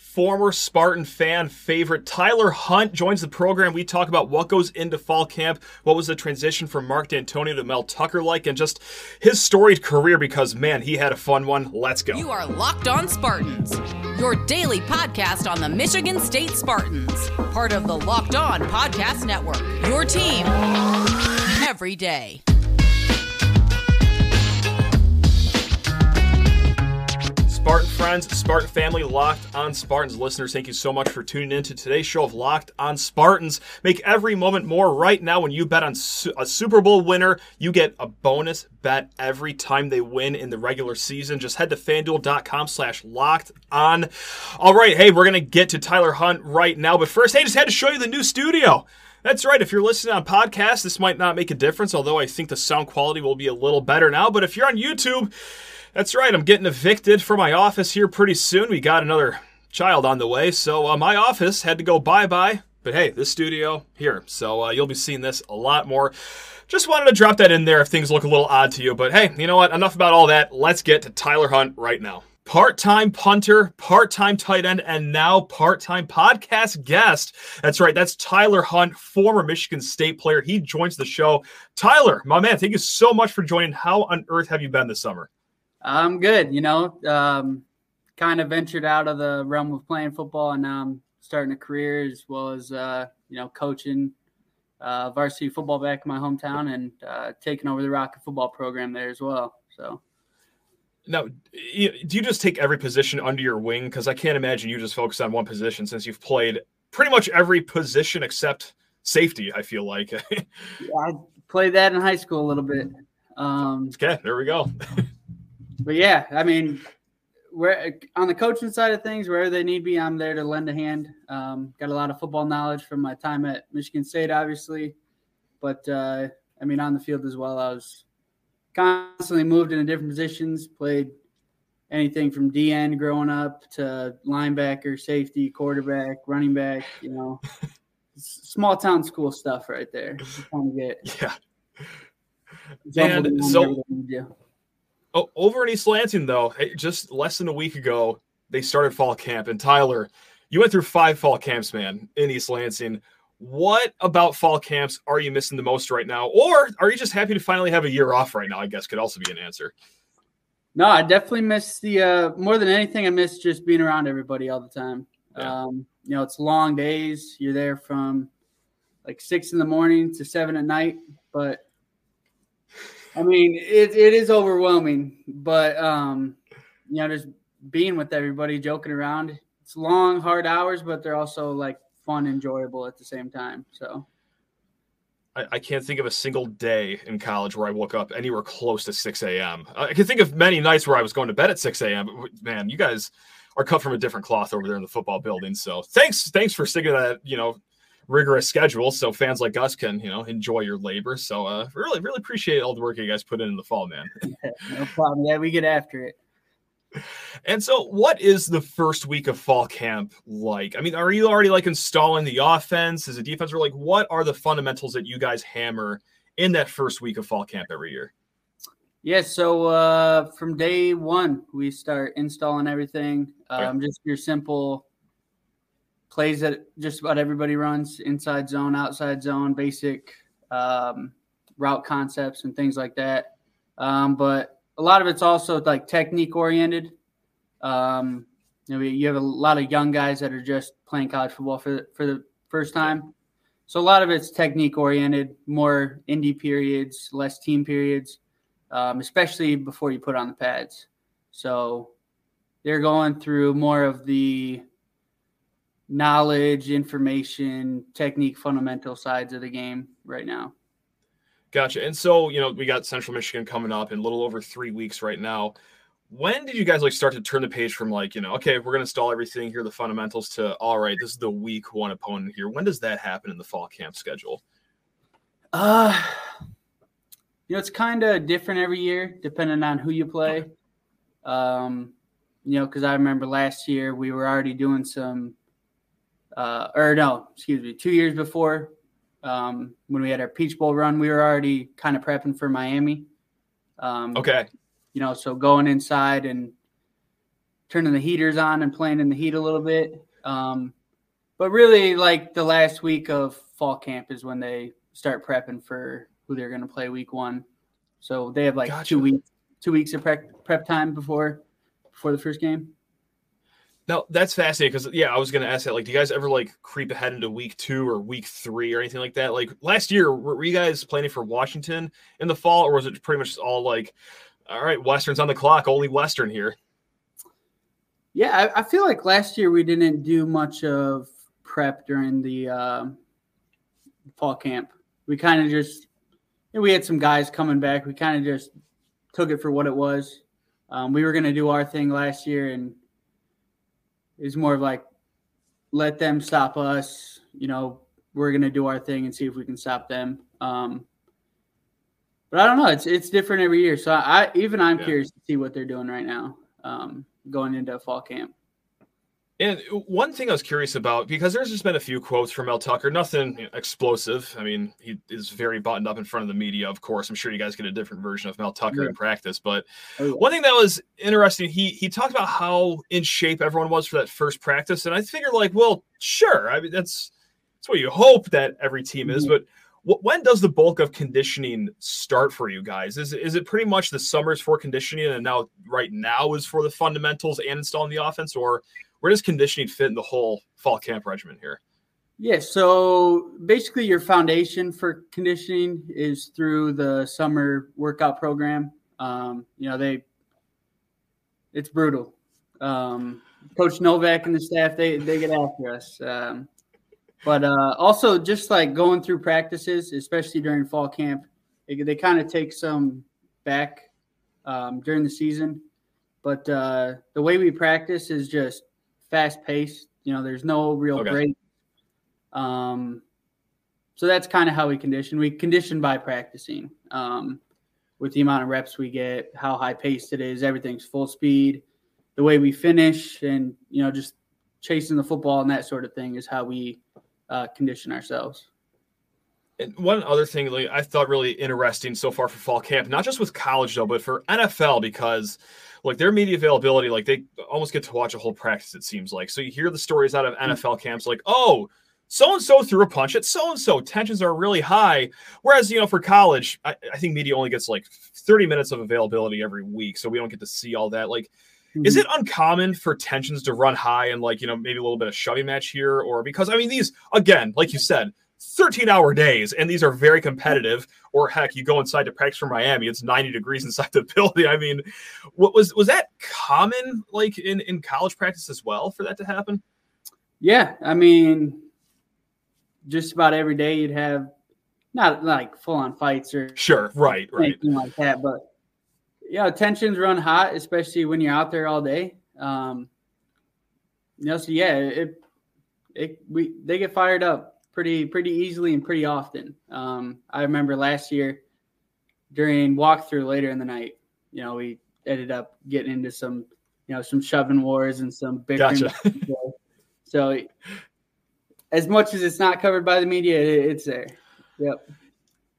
former Spartan fan favorite Tyler Hunt joins the program. We talk about what goes into fall camp, what was the transition from Mark Dantonio to Mel Tucker like, and just his storied career because, man, he had a fun one. Let's go. You are Locked On Spartans, your daily podcast on the Michigan State Spartans, part of the Locked On Podcast Network. Your team every day. Spartan friends, Spartan family, Locked on Spartans listeners, thank you so much for tuning in to today's show of Locked on Spartans. Make every moment more right now when you bet on a Super Bowl winner. You get a bonus bet every time they win in the regular season. Just head to fanduel.com slash locked on. All right, hey, we're going to get to Tyler Hunt right now. But first, hey, just had to show you the new studio. That's right. If you're listening on podcast, this might not make a difference, although I think the sound quality will be a little better now. But if you're on YouTube, that's right. I'm getting evicted from my office here pretty soon. We got another child on the way, so uh, my office had to go bye bye. But hey, this studio here, so uh, you'll be seeing this a lot more. Just wanted to drop that in there if things look a little odd to you. But hey, you know what? Enough about all that. Let's get to Tyler Hunt right now. Part time punter, part time tight end, and now part time podcast guest. That's right. That's Tyler Hunt, former Michigan State player. He joins the show. Tyler, my man, thank you so much for joining. How on earth have you been this summer? I'm good. You know, um, kind of ventured out of the realm of playing football, and now I'm starting a career as well as uh, you know coaching uh, varsity football back in my hometown and uh, taking over the Rocket football program there as well. So. Now, do you just take every position under your wing? Because I can't imagine you just focus on one position since you've played pretty much every position except safety. I feel like. yeah, I played that in high school a little bit. Um, okay, there we go. but yeah, I mean, where on the coaching side of things, wherever they need me, I'm there to lend a hand. Um, got a lot of football knowledge from my time at Michigan State, obviously, but uh, I mean, on the field as well, I was constantly moved into different positions, played anything from DN growing up to linebacker, safety, quarterback, running back. You know, small town school stuff right there. Trying to get yeah. And so Oh, over in East Lansing, though, just less than a week ago, they started fall camp. And Tyler, you went through five fall camps, man, in East Lansing. What about fall camps are you missing the most right now? Or are you just happy to finally have a year off right now? I guess could also be an answer. No, I definitely miss the uh, more than anything. I miss just being around everybody all the time. Yeah. Um, you know, it's long days. You're there from like six in the morning to seven at night, but I mean, it, it is overwhelming, but um, you know, just being with everybody, joking around. It's long, hard hours, but they're also like fun, enjoyable at the same time. So I, I can't think of a single day in college where I woke up anywhere close to 6 a.m. I can think of many nights where I was going to bed at 6 a.m. Man, you guys are cut from a different cloth over there in the football building. So thanks, thanks for sticking that, you know, rigorous schedule so fans like us can you know enjoy your labor. So uh really really appreciate all the work you guys put in in the fall man. No problem. Yeah we get after it. And so what is the first week of fall camp like? I mean are you already like installing the offense as a defense or like what are the fundamentals that you guys hammer in that first week of fall camp every year? Yeah so uh from day one we start installing everything. Um okay. just your simple plays that just about everybody runs inside zone, outside zone, basic um, route concepts and things like that. Um, but a lot of it's also like technique oriented. Um, you know, you have a lot of young guys that are just playing college football for for the first time. So a lot of it's technique oriented, more indie periods, less team periods, um, especially before you put on the pads. So they're going through more of the knowledge, information, technique, fundamental sides of the game right now. Gotcha. And so, you know, we got Central Michigan coming up in a little over three weeks right now. When did you guys like start to turn the page from like, you know, okay, we're gonna install everything here, the fundamentals to all right, this is the week one opponent here. When does that happen in the fall camp schedule? Uh you know, it's kind of different every year depending on who you play. Um, you know, because I remember last year we were already doing some uh, or no, excuse me, two years before um, when we had our Peach Bowl run, we were already kind of prepping for Miami. Um, okay. You know, so going inside and turning the heaters on and playing in the heat a little bit. Um, but really, like the last week of fall camp is when they start prepping for who they're going to play week one. So they have like gotcha. two weeks, two weeks of prep prep time before before the first game. Now that's fascinating because yeah, I was to ask that. Like, do you guys ever like creep ahead into week two or week three or anything like that? Like last year, were you guys planning for Washington in the fall, or was it pretty much all like, all right, Western's on the clock, only Western here? Yeah, I, I feel like last year we didn't do much of prep during the uh, fall camp. We kind of just you know, we had some guys coming back. We kind of just took it for what it was. Um, we were to do our thing last year, and it was more of like let them stop us. You know, we're going to do our thing and see if we can stop them. Um, but I don't know. It's it's different every year. So I even I'm yeah. curious to see what they're doing right now, um, going into fall camp. And one thing I was curious about, because there's just been a few quotes from Mel Tucker, nothing explosive. I mean, he is very buttoned up in front of the media, of course. I'm sure you guys get a different version of Mel Tucker yeah. in practice. But oh, yeah. one thing that was interesting, he he talked about how in shape everyone was for that first practice. And I figured, like, well, sure. I mean, that's that's what you hope that every team is. Mm-hmm. But when does the bulk of conditioning start for you guys? Is is it pretty much the summers for conditioning and now right now is for the fundamentals and installing the offense, or where does conditioning fit in the whole fall camp regimen here? Yeah, so basically, your foundation for conditioning is through the summer workout program. Um, you know, they it's brutal. Um, Coach Novak and the staff they they get after us. Um, but uh, also, just like going through practices, especially during fall camp, they, they kind of take some back um, during the season. But uh, the way we practice is just fast paced. You know, there's no real okay. break. Um, so that's kind of how we condition. We condition by practicing. Um, with the amount of reps we get, how high paced it is, everything's full speed. The way we finish, and you know, just chasing the football and that sort of thing is how we uh, condition ourselves. And one other thing like, I thought really interesting so far for fall camp, not just with college though, but for NFL, because like their media availability, like they almost get to watch a whole practice, it seems like. So you hear the stories out of hmm. NFL camps like, oh, so and so threw a punch at so and so. Tensions are really high. Whereas, you know, for college, I, I, think media only gets like 30 minutes of availability every week. So we don't get to see all that. Like, mm-hmm. is it uncommon for tensions to run high and like, you know, maybe a little bit of shoving match here? Or because, I mean, these, again, like you said, 13 hour days and these are very competitive or heck you go inside to practice for miami it's 90 degrees inside the building. I mean what was was that common like in in college practice as well for that to happen? Yeah i mean just about every day you'd have not like full on fights or sure right right. like that but yeah tensions run hot especially when you're out there all day. Um you know so yeah it it we they get fired up pretty pretty easily and pretty often. Um, I remember last year during walkthrough later in the night, you know, we ended up getting into some, you know, some shoving wars and some big. Gotcha. so, as much as it's not covered by the media, it's there. Yep.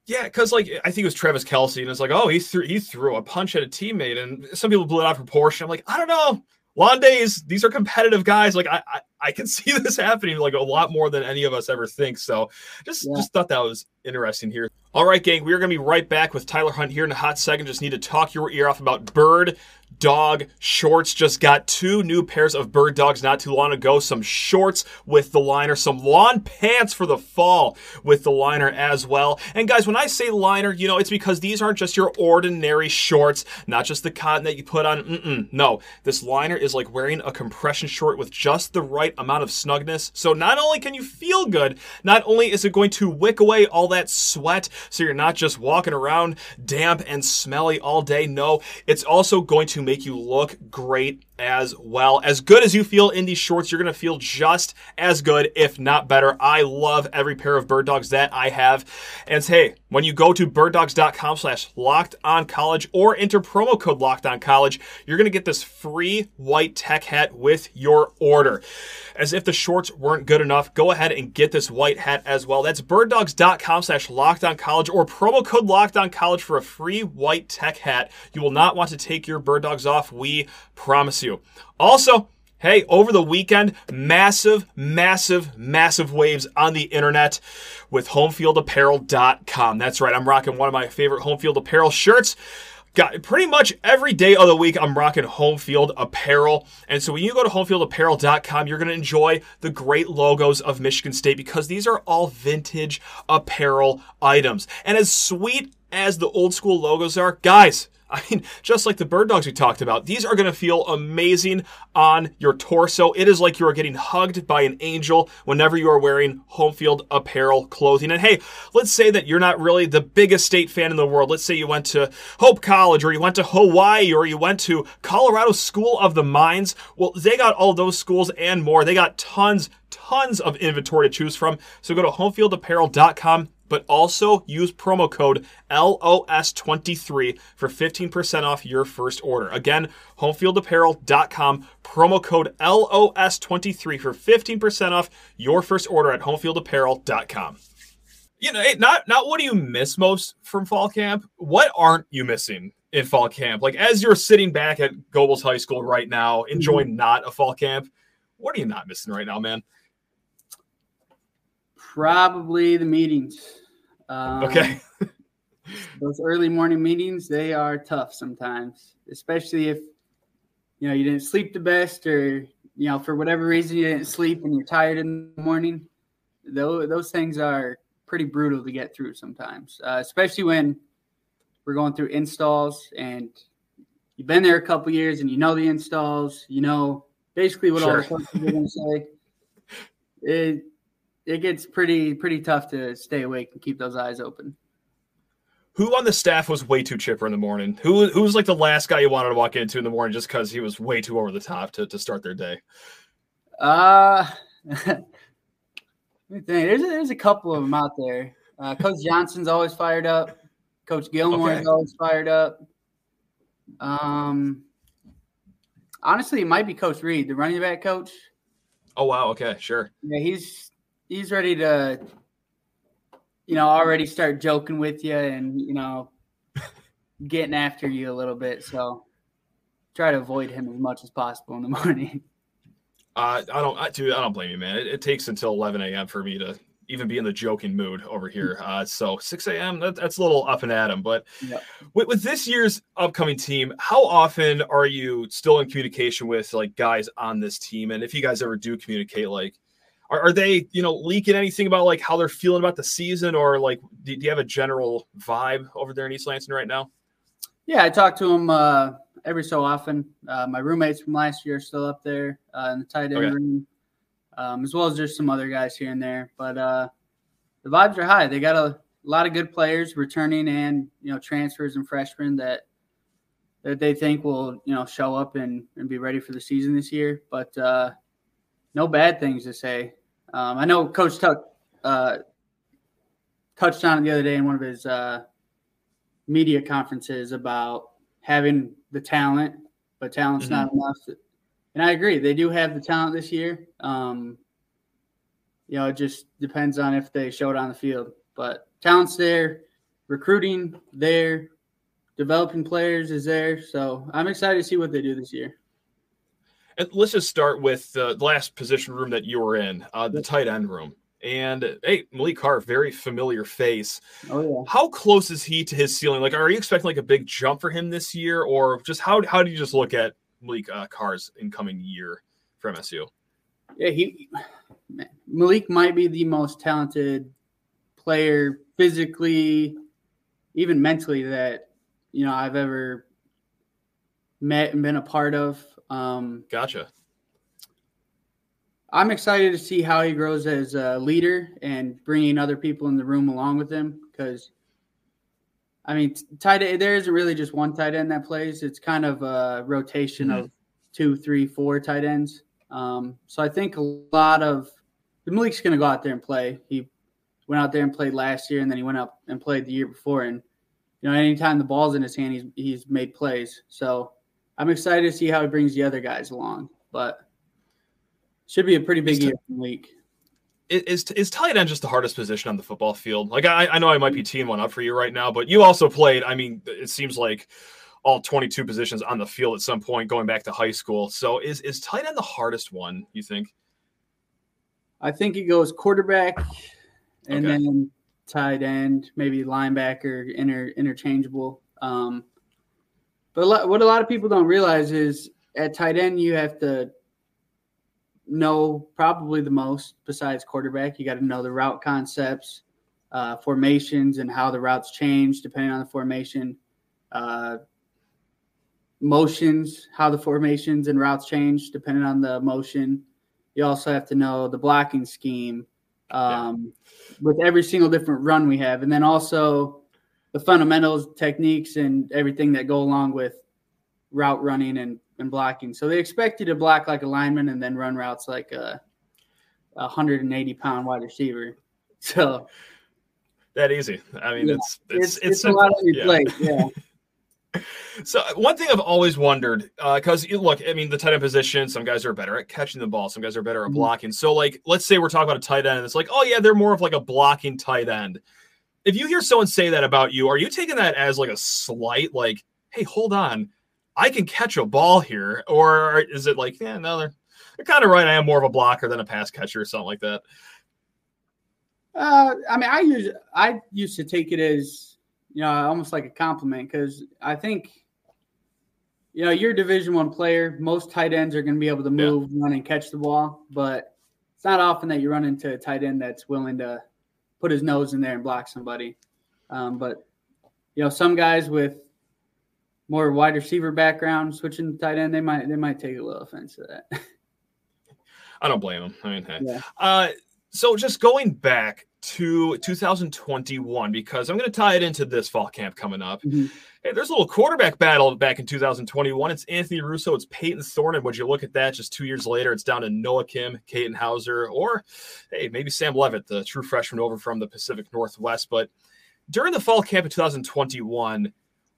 Yeah, because like I think it was Travis Kelce, and it's like, oh, he threw he threw a punch at a teammate, and some people blew it out of proportion. I'm like, I don't know. Londays, these are competitive guys. Like I, I, I, can see this happening like a lot more than any of us ever think. So just yeah. just thought that was interesting here. All right, gang, we are gonna be right back with Tyler Hunt here in a hot second. Just need to talk your ear off about Bird dog shorts. Just got two new pairs of bird dogs not too long ago. Some shorts with the liner, some lawn pants for the fall with the liner as well. And guys, when I say liner, you know, it's because these aren't just your ordinary shorts, not just the cotton that you put on. Mm-mm. No, this liner is like wearing a compression short with just the right amount of snugness. So not only can you feel good, not only is it going to wick away all that sweat so you're not just walking around damp and smelly all day. No, it's also going to make you look great as well. As good as you feel in these shorts, you're going to feel just as good, if not better. I love every pair of bird dogs that I have. And hey, when you go to birddogs.com slash locked on college or enter promo code locked on college, you're going to get this free white tech hat with your order. As if the shorts weren't good enough, go ahead and get this white hat as well. That's birddogs.com slash locked on college or promo code locked on college for a free white tech hat. You will not want to take your bird dogs off. We promise you. MSU. Also, Hey, over the weekend, massive, massive, massive waves on the internet with homefieldapparel.com. That's right, I'm rocking one of my favorite home field apparel shirts. Got pretty much every day of the week, I'm rocking home field apparel. And so when you go to homefieldapparel.com, you're going to enjoy the great logos of Michigan State because these are all vintage apparel items. And as sweet as the old school logos are, guys, I mean, just like the bird dogs we talked about, these are going to feel amazing on your torso. It is like you are getting hugged by an angel whenever you are wearing home field apparel clothing. And hey, let's say that you're not really the biggest state fan in the world. Let's say you went to Hope College or you went to Hawaii or you went to Colorado School of the Mines. Well, they got all those schools and more. They got tons, tons of inventory to choose from. So go to homefieldapparel.com but also use promo code LOS23 for 15% off your first order. Again, homefieldapparel.com, promo code LOS23 for 15% off your first order at homefieldapparel.com. You know, not not what do you miss most from fall camp? What aren't you missing in fall camp? Like as you're sitting back at Gobles High School right now, enjoying mm-hmm. not a fall camp, what are you not missing right now, man? Probably the meetings. Um, okay. those early morning meetings, they are tough sometimes, especially if you know you didn't sleep the best or you know for whatever reason you didn't sleep and you're tired in the morning. Those those things are pretty brutal to get through sometimes, uh, especially when we're going through installs and you've been there a couple years and you know the installs, you know basically what sure. all the coaches are going to say. It it gets pretty pretty tough to stay awake and keep those eyes open. Who on the staff was way too chipper in the morning? Who who was like the last guy you wanted to walk into in the morning just because he was way too over the top to, to start their day? Uh let me think. There's a, there's a couple of them out there. Uh, Coach Johnson's always fired up. Coach Gilmore okay. is always fired up. Um, honestly, it might be Coach Reed, the running back coach. Oh wow, okay, sure. Yeah, he's he's ready to, you know, already start joking with you and you know, getting after you a little bit. So try to avoid him as much as possible in the morning. Uh, I don't, I, dude, I don't blame you, man. It, it, takes until 11 a.m. for me to even be in the joking mood over here. Uh, so 6 a.m. That, that's a little up and at him. But yeah. with, with, this year's upcoming team, how often are you still in communication with like guys on this team? And if you guys ever do communicate, like are, are they you know leaking anything about like how they're feeling about the season or like do, do you have a general vibe over there in East Lansing right now? Yeah, I talk to them uh, every so often. Uh, my roommates from last year are still up there uh, in the tight end okay. room, um, as well as there's some other guys here and there. But uh, the vibes are high. They got a, a lot of good players returning and you know transfers and freshmen that that they think will you know show up and, and be ready for the season this year. But uh, no bad things to say. Um, I know Coach Tuck uh, touched on it the other day in one of his uh, media conferences about having the talent, but talent's mm-hmm. not enough. And I agree, they do have the talent this year. Um, you know, it just depends on if they show it on the field. But talent's there, recruiting there, developing players is there. So I'm excited to see what they do this year. And let's just start with uh, the last position room that you were in, uh, the tight end room. And hey, Maliq Carr, very familiar face. Oh yeah. How close is he to his ceiling? Like, are you expecting like a big jump for him this year, or just how how do you just look at Maliq uh, Carr's incoming year for MSU? Yeah, he Maliq might be the most talented player physically, even mentally that you know I've ever met and been a part of. Um, gotcha. I'm excited to see how he grows as a leader and bringing other people in the room along with him because, I mean, tight end, there isn't really just one tight end that plays. It's kind of a rotation mm-hmm. of two, three, four tight ends. Um, so I think a lot of the Maliq's going to go out there and play. He went out there and played last year, and then he went up and played the year before. And you know, anytime the ball's in his hand, he's he's made plays. So I'm excited to see how he brings the other guys along, but should be a pretty big year week. Is is tight end just the hardest position on the football field? Like I, I know I might be team one up for you right now, but you also played. I mean, it seems like all 22 positions on the field at some point going back to high school. So is is tight end the hardest one, you think? I think it goes quarterback and okay. then tight end, maybe linebacker, inter, interchangeable. Um, but a lot, what a lot of people don't realize is at tight end, you have to know probably the most besides quarterback. You got to know the route concepts, uh, formations, and how the routes change depending on the formation, uh, motions, how the formations and routes change depending on the motion. You also have to know the blocking scheme um, yeah. with every single different run we have, and then also the fundamentals, techniques, and everything that go along with route running and and blocking. So they expect you to block like a lineman and then run routes like a, a 180 pound wide receiver. So that easy. I mean, yeah. it's, it's, it's, it's, a lot on your yeah. plate. Yeah. So one thing I've always wondered, because uh, look, I mean, the tight end position, some guys are better at catching the ball, some guys are better at mm-hmm. blocking. So, like, let's say we're talking about a tight end, and it's like, oh yeah, they're more of like a blocking tight end. If you hear someone say that about you, are you taking that as like a slight, like, hey, hold on, I can catch a ball here, or is it like, yeah, no, they're they're kind of right. I am more of a blocker than a pass catcher or something like that. Uh, I mean, I use I used to take it as you know almost like a compliment because I think you know you're a Division One player. Most tight ends are going to be able to move, yeah. run, and catch the ball, but it's not often that you run into a tight end that's willing to put his nose in there and block somebody. Um, but you know, some guys with more wide receiver background, switching to tight end, they might they might take a little offense to that. I don't blame them. I mean, hey. yeah. Uh, so just going back to 2021 because I'm going to tie it into this fall camp coming up. Mm-hmm. Hey, there's a little quarterback battle back in 2021. It's Anthony Russo, it's Payton Thorne, and would you look at that? Just two years later, it's down to Noah Kim, Katin Houser, or hey, maybe Sam Leavitt, the true freshman over from the Pacific Northwest. But during the fall camp of 2021,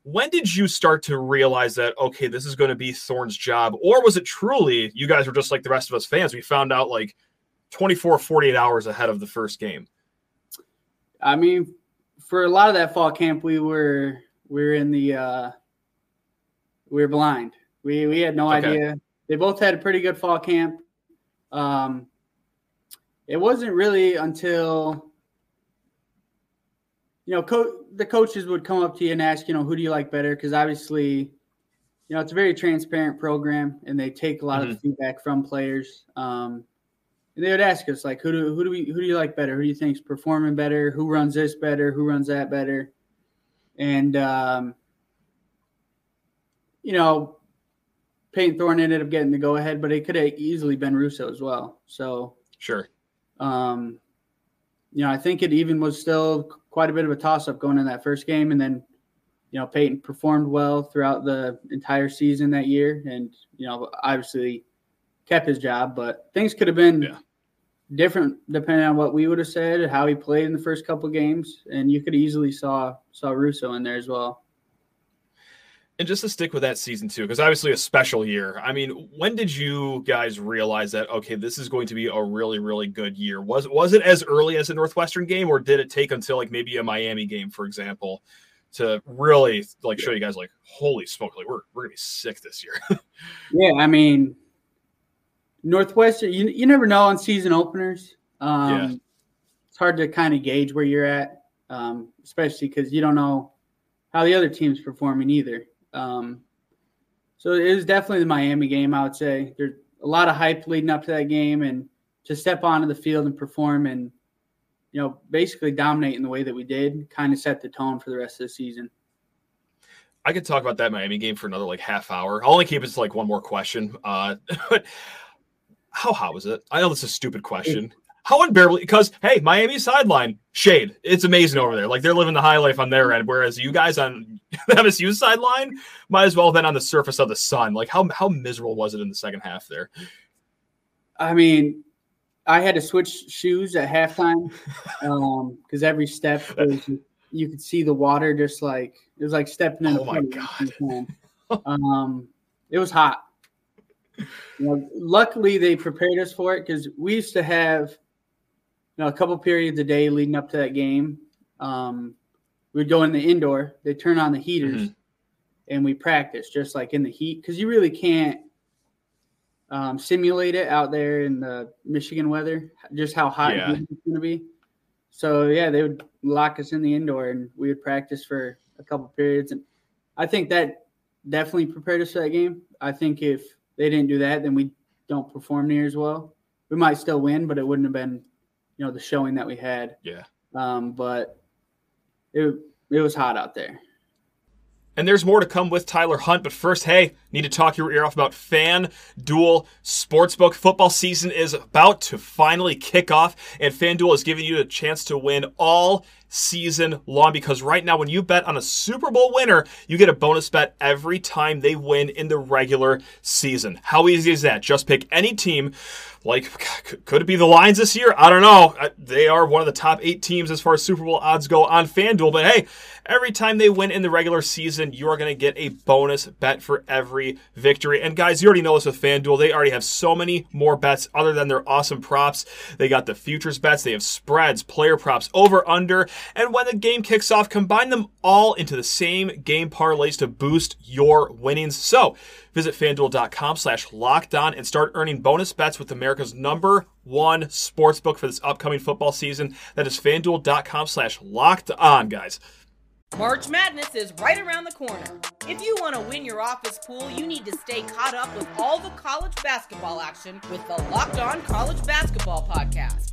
when did you start to realize that okay this is going to be thorne's job or was it truly you guys were just like the rest of us fans we found out like 24 48 hours ahead of the first game i mean for a lot of that fall camp we were we were in the uh we were blind we we had no okay. idea they both had a pretty good fall camp um it wasn't really until you know, co- the coaches would come up to you and ask, you know, who do you like better? Because obviously, you know, it's a very transparent program, and they take a lot mm-hmm. of feedback from players. Um, they would ask us, like, who do who do we who do you like better? Who do you think's performing better? Who runs this better? Who runs that better? And um, you know, Payton Thorne ended up getting the go ahead, but it could have easily been Russo as well. So sure. Um, you know, I think it even was still quite a bit of a toss up going in that first game. And then, you know, Payton performed well throughout the entire season that year. And, you know, obviously kept his job, but things could have been yeah. different depending on what we would have said, how he played in the first couple games. And you could easily saw saw Russo in there as well. And just to stick with that season too, because obviously a special year. I mean, when did you guys realize that okay, this is going to be a really, really good year? Was was it as early as a Northwestern game, or did it take until like maybe a Miami game, for example, to really like show you guys like, holy smoke, like we're we're gonna be sick this year? yeah, I mean, Northwestern, you you never know on season openers. Um, yeah. It's hard to kind of gauge where you're at, um, especially because you don't know how the other team's performing either. Um, so it was definitely the Miami game. I would say there's a lot of hype leading up to that game, and to step onto the field and perform and you know basically dominate in the way that we did, kind of set the tone for the rest of the season. I could talk about that Miami game for another like half hour. I'll only keep it to like one more question. Uh, how hot was it? I know this is a stupid question. How unbearably because hey, Miami sideline shade. It's amazing over there. Like they're living the high life on their end, whereas you guys on the MSU sideline might as well have been on the surface of the sun. Like how how miserable was it in the second half there? I mean, I had to switch shoes at halftime because um, every step was, you could see the water just like it was like stepping in. Oh my god! um, it was hot. Know, luckily they prepared us for it because we used to have you know, a couple periods a day leading up to that game. Um, we'd go in the indoor, they turn on the heaters, mm-hmm. and we practice just like in the heat because you really can't um, simulate it out there in the Michigan weather, just how hot Yeah. it's going to be. So yeah, they would lock us in the indoor, and we would practice for a couple periods, and I think that definitely prepared us for that game. I think if they didn't do that, then we don't perform near as well. We might still win, but it wouldn't have been, you know, the showing that we had. Yeah. Um, but it it was hot out there. And there's more to come with Tyler Hunt. But first, hey, need to talk your ear off about FanDuel Sportsbook. Football season is about to finally kick off, and FanDuel is giving you a chance to win all season long because right now, when you bet on a Super Bowl winner, you get a bonus bet every time they win in the regular season. How easy is that? Just pick any team. Like, could it be the Lions this year? I don't know. They are one of the top eight teams as far as Super Bowl odds go on FanDuel. But hey, every time they win in the regular season, you are going to get a bonus bet for every victory. And guys, you already know this with FanDuel. They already have so many more bets other than their awesome props. They got the futures bets, they have spreads, player props, over, under. And when the game kicks off, combine them all into the same game parlays to boost your winnings. So, Visit fanduel.com slash locked on and start earning bonus bets with America's number one sportsbook for this upcoming football season. That is fanduel.com slash locked on, guys. March Madness is right around the corner. If you want to win your office pool, you need to stay caught up with all the college basketball action with the Locked On College Basketball Podcast.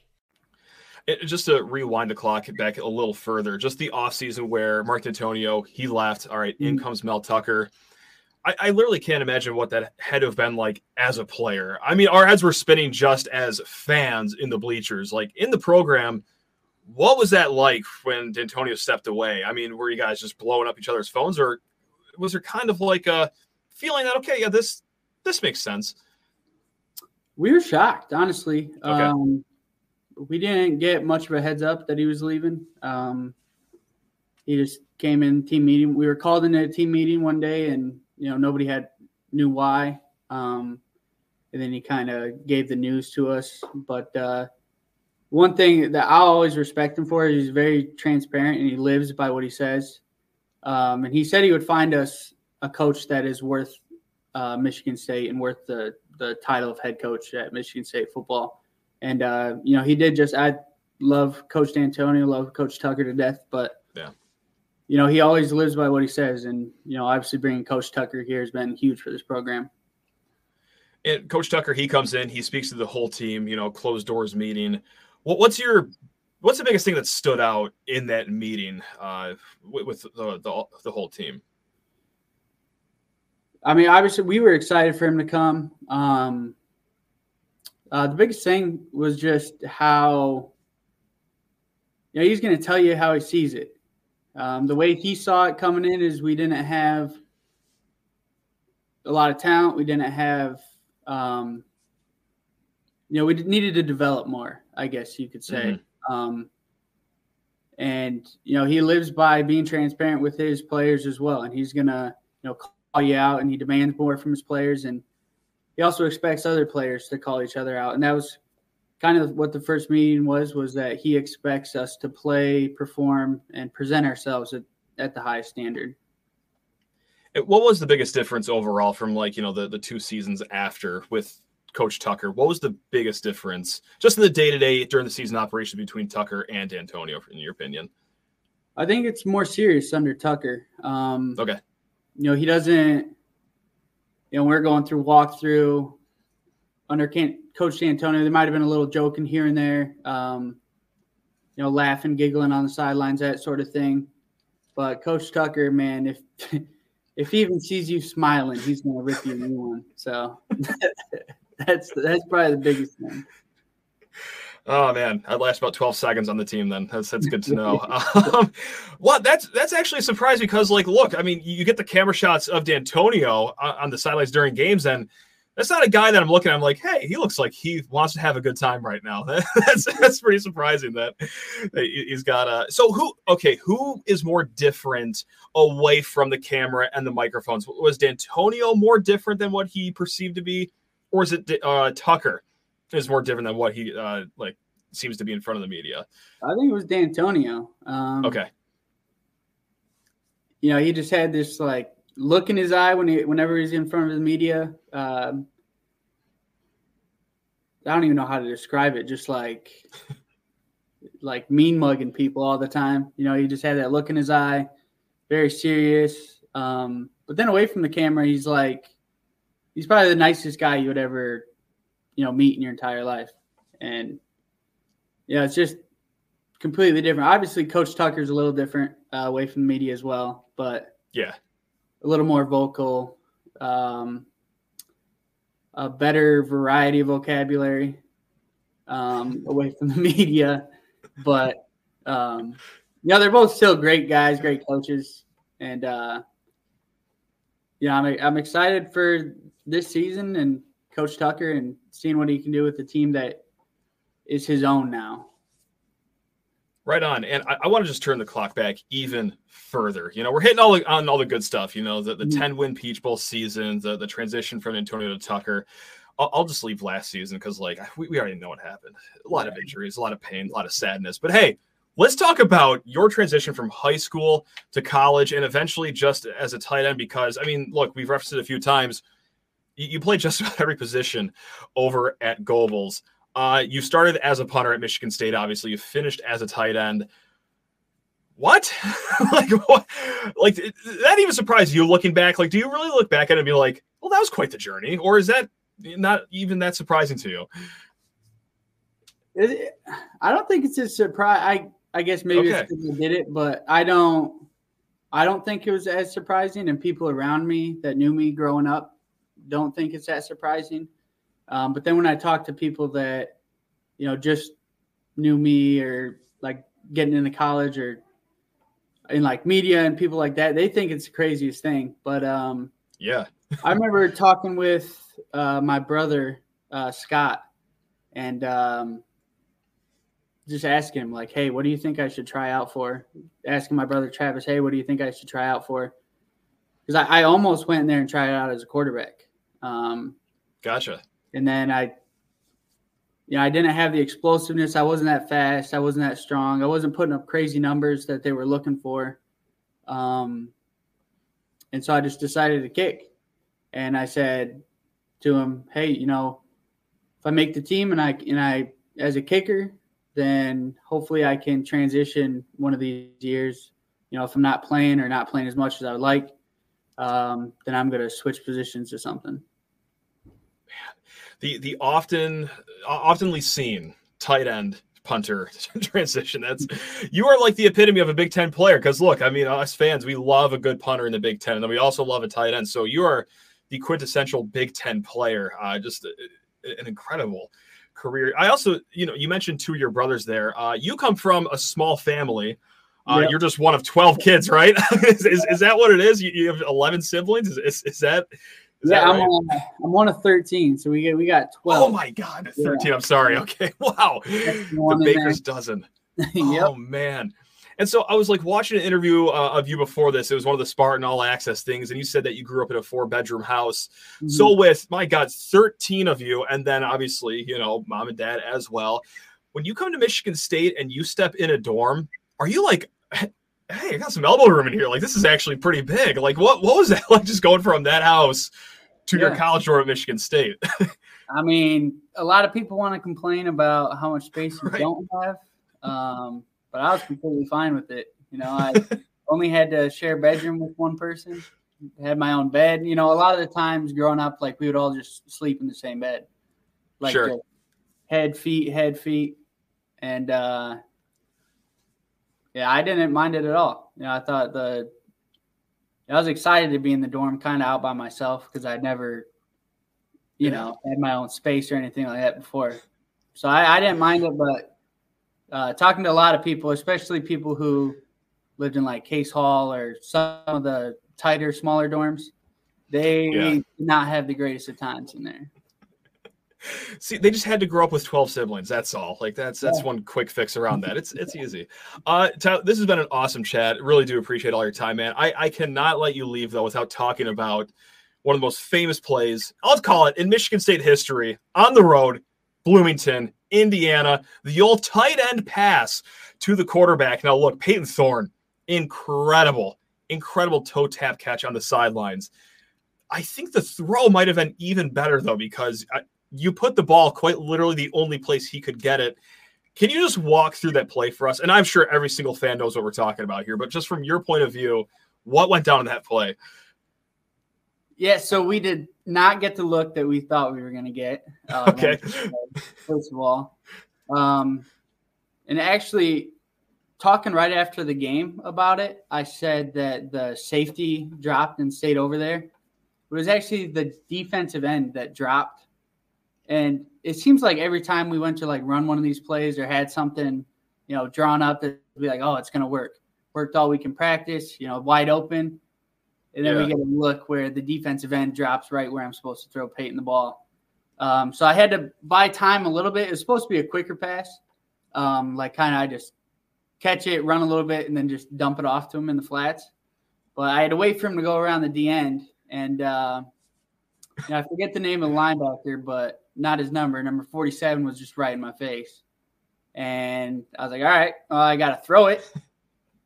It, just to rewind the clock back a little further, just the offseason where Mark Dantonio, he left. All right, in comes Mel Tucker. I, I literally can't imagine what that had to have been like as a player. I mean, our heads were spinning just as fans in the bleachers. Like in the program, what was that like when Dantonio stepped away? I mean, were you guys just blowing up each other's phones, or was there kind of like a feeling that okay, yeah, this this makes sense? We were shocked, honestly. Okay. Um, we didn't get much of a heads up that he was leaving. Um, he just came in team meeting. We were called into a team meeting one day, and you know nobody had knew why. Um, and then he kind of gave the news to us. But uh, one thing that I always respect him for is he's very transparent and he lives by what he says. Um, and he said he would find us a coach that is worth uh, Michigan State and worth the the title of head coach at Michigan State football. And uh, you know, he did just. I love Coach Dantonio, love Coach Tucker to death, but Yeah. you know, he always lives by what he says. And you know, obviously bringing Coach Tucker here has been huge for this program. And Coach Tucker, he comes in, he speaks to the whole team, you know, closed doors meeting. What, what's your what's the biggest thing that stood out in that meeting uh, with, with the, the the whole team? I mean, obviously, we were excited for him to come. Um, uh, the biggest thing was just how, you know, he's going to tell you how he sees it. Um, the way he saw it coming in is we didn't have a lot of talent. We didn't have, um, you know, we needed to develop more, I guess you could say. Um, and, you know, he lives by being transparent with his players as well. And he's going to, you know, call you out and he demands more from his players and he also expects other players to call each other out and that was kind of what the first meeting was was that he expects us to play perform and present ourselves at, at the highest standard What was the biggest difference overall from like you know the the two seasons after with Coach Tucker? What was the biggest difference just in the day to day during the season operation between Tucker and Dantonio, in your opinion? i think it's more serious under tucker um, Okay, you know he doesn't you know we're going through walkthrough under coach antonio there might have been a little joking here and there um, you know laughing giggling on the sidelines that sort of thing. But coach tucker man if if he even sees you smiling he's going to rip you a new one. So that's that's probably the biggest thing Oh man, I'd last about twelve seconds on the team. Then that's that's good to know. um, what that's that's actually a surprise because like, look, I mean, you get the camera shots of Dantonio on, on the sidelines during games, and that's not a guy that I'm looking at. I'm like, hey, he looks like he wants to have a good time right now. that's that's pretty surprising that he's got a. So who? Okay, who is more different away from the camera and the microphones? Was Dantonio more different than what he perceived to be, or is it uh, Tucker is more different than what he uh, like seems to be in front of the media? I think it was Dantonio. Um, okay. You know, he just had this like look in his eye when he whenever he's in front of the media. Um, I don't even know how to describe it. Just like like mean mugging people all the time. You know, he just had that look in his eye, very serious. Um, but then away from the camera, he's like he's probably the nicest guy you would ever you know meet in your entire life. And yeah, it's just completely different. Obviously, Coach Tucker's a little different uh, away from the media as well, but yeah, a little more vocal, um, a better variety of vocabulary um, away from the media. But um, yeah, they're both still great guys, great coaches, and uh, yeah, I'm I'm excited for this season and Coach Tucker and seeing what he can do with the team that is his own now. Right on. And I, I want to just turn the clock back even further. You know, we're hitting all the, on all the good stuff. You know, the, the mm-hmm. 10 win Peach Bowl season, the, the transition from Antonio to Tucker. I'll, I'll just leave last season because, like, we, we already know what happened. A lot of injuries, a lot of pain, a lot of sadness. But hey, let's talk about your transition from high school to college and eventually just as a tight end. Because, I mean, look, we've referenced it a few times. You, you play just about every position over at Gobles. Uh, you started as a punter at Michigan State. Obviously, you finished as a tight end. What? like, what? Like that even surprised you looking back? Like, do you really look back at it and be like, "Well, that was quite the journey," or is that not even that surprising to you? It, I don't think it's a surprise. I I guess maybe okay. it's did it, but I don't. I don't think it was as surprising, and people around me that knew me growing up don't think it's that surprising. Um, but then when I talk to people that, you know, just knew me or like getting into college or in like media and people like that, they think it's the craziest thing. But um, yeah, I remember talking with uh, my brother uh, Scott and um, just asking him like, "Hey, what do you think I should try out for?" Asking my brother Travis, "Hey, what do you think I should try out for?" Because I, I, almost went in there and tried out as a quarterback. Um, gotcha and then I, you know, I didn't have the explosiveness. I wasn't that fast. I wasn't that strong. I wasn't putting up crazy numbers that they were looking for. Um, and so I just decided to kick. And I said to him, "Hey, you know, if I make the team and I and I as a kicker, then hopefully I can transition one of these years. You know, if I'm not playing or not playing as much as I would like, um, then I'm going to switch positions to something." The the often oftenly seen tight end punter transition. That's you are like the epitome of a Big Ten player. Because look, I mean, us fans, we love a good punter in the Big Ten, and then we also love a tight end. So you are the quintessential Big Ten player. Uh, just a, an incredible career. I also, you know, you mentioned two of your brothers there. Uh, you come from a small family. Uh, yep. You're just one of 12 kids, right? is, is, is, that what it is? You, you have 11 siblings? Is, is, is that is yeah, I'm on. I'm one of thirteen, so we get we got twelve. Oh my god, thirteen. Yeah. I'm sorry. Okay, wow, the baker's dozen. yep. Oh man. And so I was like watching an interview uh, of you before this. It was one of the Spartan All Access things, and you said that you grew up in a four bedroom house. Mm-hmm. So with my God, thirteen of you, and then obviously you know mom and dad as well. When you come to Michigan State and you step in a dorm, are you like, hey, I got some elbow room in here. Like this is actually pretty big. Like what what was that like? Just going from that house to yeah. your college dorm at Michigan State. I mean, a lot of people want to complain about how much space you right. don't have, um, but I was completely fine with it. You know, I only had to share a bedroom with one person, had my own bed. You know, a lot of the times growing up, like we would all just sleep in the same bed, like sure. head, feet, head, feet, and uh, yeah, I didn't mind it at all. You know, I thought the I was excited to be in the dorm, kind of out by myself because I'd never, you yeah. know, had my own space or anything like that before. So I, I didn't mind it, but uh, talking to a lot of people, especially people who lived in like Case Hall or some of the tighter, smaller dorms, They yeah. did not have the greatest of times in there. See, they just had to grow up with twelve siblings. That's all. Like that's that's yeah. one quick fix around that. It's it's easy. Uh, Tyler, this has been an awesome chat. Really do appreciate all your time, man. I I cannot let you leave though without talking about one of the most famous plays. I'll call it in Michigan State history on the road, Bloomington, Indiana. The old tight end pass to the quarterback. Now look, Payton Thorne, incredible, incredible toe tap catch on the sidelines. I think the throw might have been even better though because you put the ball quite literally the only place he could get it. Can you just walk through that play for us? And I'm sure every single fan knows what we're talking about here, but just from your point of view, what went down in that play? Yeah, so we did not get the look that we thought we were going to get. Uh, okay. First of all, um, and actually, talking right after the game about it, I said that the safety dropped and stayed over there. It was actually the defensive end that dropped and it seems like every time we went to like run one of these plays or had something, you know, drawn up that be like, oh, it's going to work. Worked all week in practice, you know, wide open. And then yeah. we get a look where the defensive end drops right where I'm supposed to throw Payton the ball. Um, so I had to buy time a little bit. It was supposed to be a quicker pass. Um, like kind of I just catch it, run a little bit, and then just dump it off to him in the flats. But I had to wait for him to go around the D end. And uh, you know, I forget the name of the linebacker, but not his number. Number 47 was just right in my face. And I was like, all right, well, I got to throw it.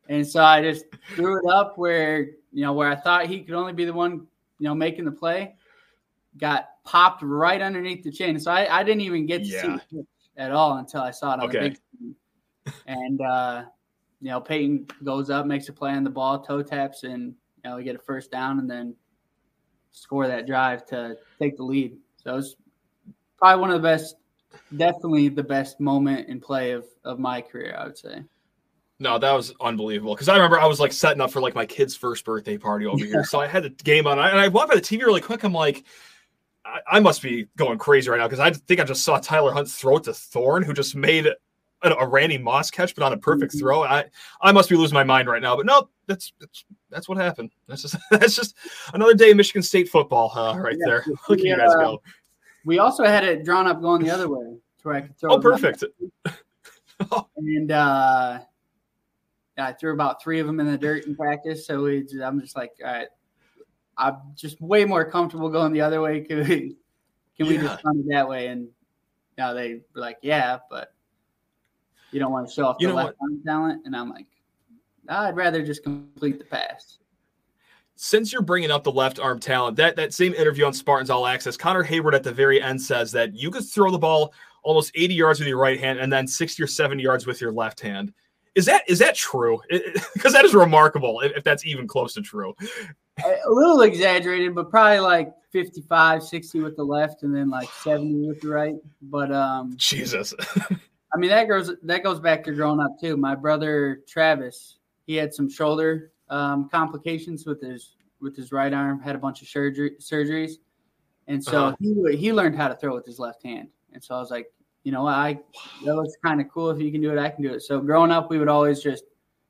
And so I just threw it up where, you know, where I thought he could only be the one, you know, making the play. Got popped right underneath the chin. So I, I didn't even get to yeah. see it at all until I saw it on okay. the big screen. And, uh, you know, Payton goes up, makes a play on the ball, toe taps, and, you know, we get a first down and then score that drive to take the lead. So it was probably one of the best, definitely the best moment in play of of my career. I would say. No, that was unbelievable. Because I remember I was like setting up for like my kid's first birthday party over here, so I had the game on, and I walked by the TV really quick. I'm like, I, I must be going crazy right now because I think I just saw Tyler Hunt throw it to Thorne, who just made a, a Randy Moss catch, but on a perfect mm-hmm. throw. I I must be losing my mind right now, but no, that's that's, that's what happened. That's just that's just another day of Michigan State football, uh, right yeah, there. Look at you guys go. We also had it drawn up going the other way to where I could throw. Oh, perfect. and uh, I threw about three of them in the dirt in practice. So we, I'm just like, all right, I'm just way more comfortable going the other way. Can we, can we yeah. just run it that way? And now they were like, yeah, but you don't want to show off you the left arm talent. And I'm like, I'd rather just complete the pass since you're bringing up the left arm talent, that that same interview on Spartans All Access, Connor Heyward at the very end says that you could throw the ball almost 80 yards with your right hand and then 60 or 70 yards with your left hand. Is that is that true? Because that is remarkable if, if, that's even close to true. A little exaggerated, but probably like 55, 60 with the left and then like 70 with the right. But um Jesus. I mean that goes that goes back to growing up too. My brother Travis, he had some shoulder um, complications with his with his right arm. Had a bunch of surgery surgeries, and so uh-huh. he he learned how to throw with his left hand. And so I was like, you know, I that looks kind of cool. If you can do it, I can do it. So growing up, we would always just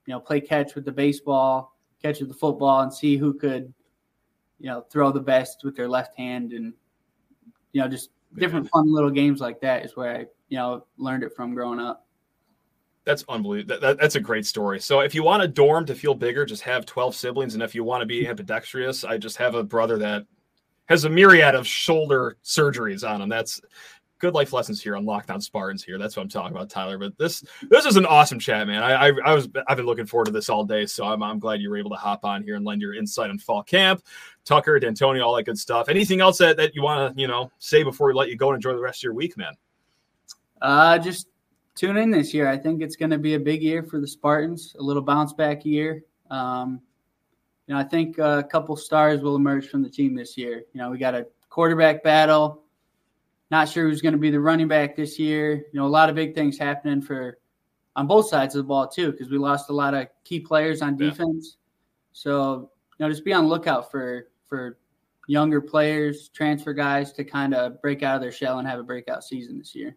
you know play catch with the baseball, catch with the football, and see who could you know throw the best with their left hand, and you know just different fun little games like that is where I you know learned it from growing up. That's unbelievable. That, that, that's a great story. So if you want a dorm to feel bigger, just have 12 siblings. And if you want to be ambidextrous, I just have a brother that has a myriad of shoulder surgeries on him. That's good life lessons here on Locked on Spartans here. That's what I'm talking about, Tyler. But this this is an awesome chat, man. I, I, I was I've been looking forward to this all day, so I'm, I'm glad you were able to hop on here and lend your insight on fall camp, Tucker, Dantonio, all that good stuff. Anything else that, that you want to you know say before we let you go and enjoy the rest of your week, man? Uh, just tune in this year. I think it's going to be a big year for the Spartans, a little bounce back year. Um, you know, I think a couple stars will emerge from the team this year. You know, we got a quarterback battle. Not sure who's going to be the running back this year. You know, a lot of big things happening for on both sides of the ball too, because we lost a lot of key players on defense. Yeah. So, you know, just be on the lookout for for younger players, transfer guys to kind of break out of their shell and have a breakout season this year.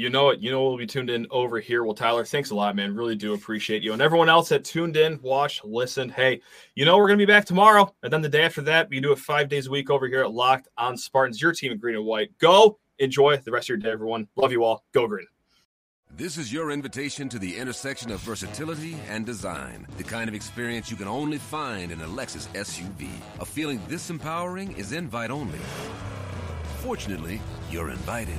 You know it. You know we'll be tuned in over here. Well, Tyler, thanks a lot, man. Really do appreciate you. And everyone else that tuned in, watched, listened. Hey, you know we're gonna be back tomorrow. And then the day after that, we do it five days a week over here at Locked on Spartans, your team in green and white. Go enjoy the rest of your day, everyone. Love you all. Go green. This is your invitation to the intersection of versatility and design. The kind of experience you can only find in a Lexus SUV. A feeling this empowering is invite only. Fortunately, you're invited.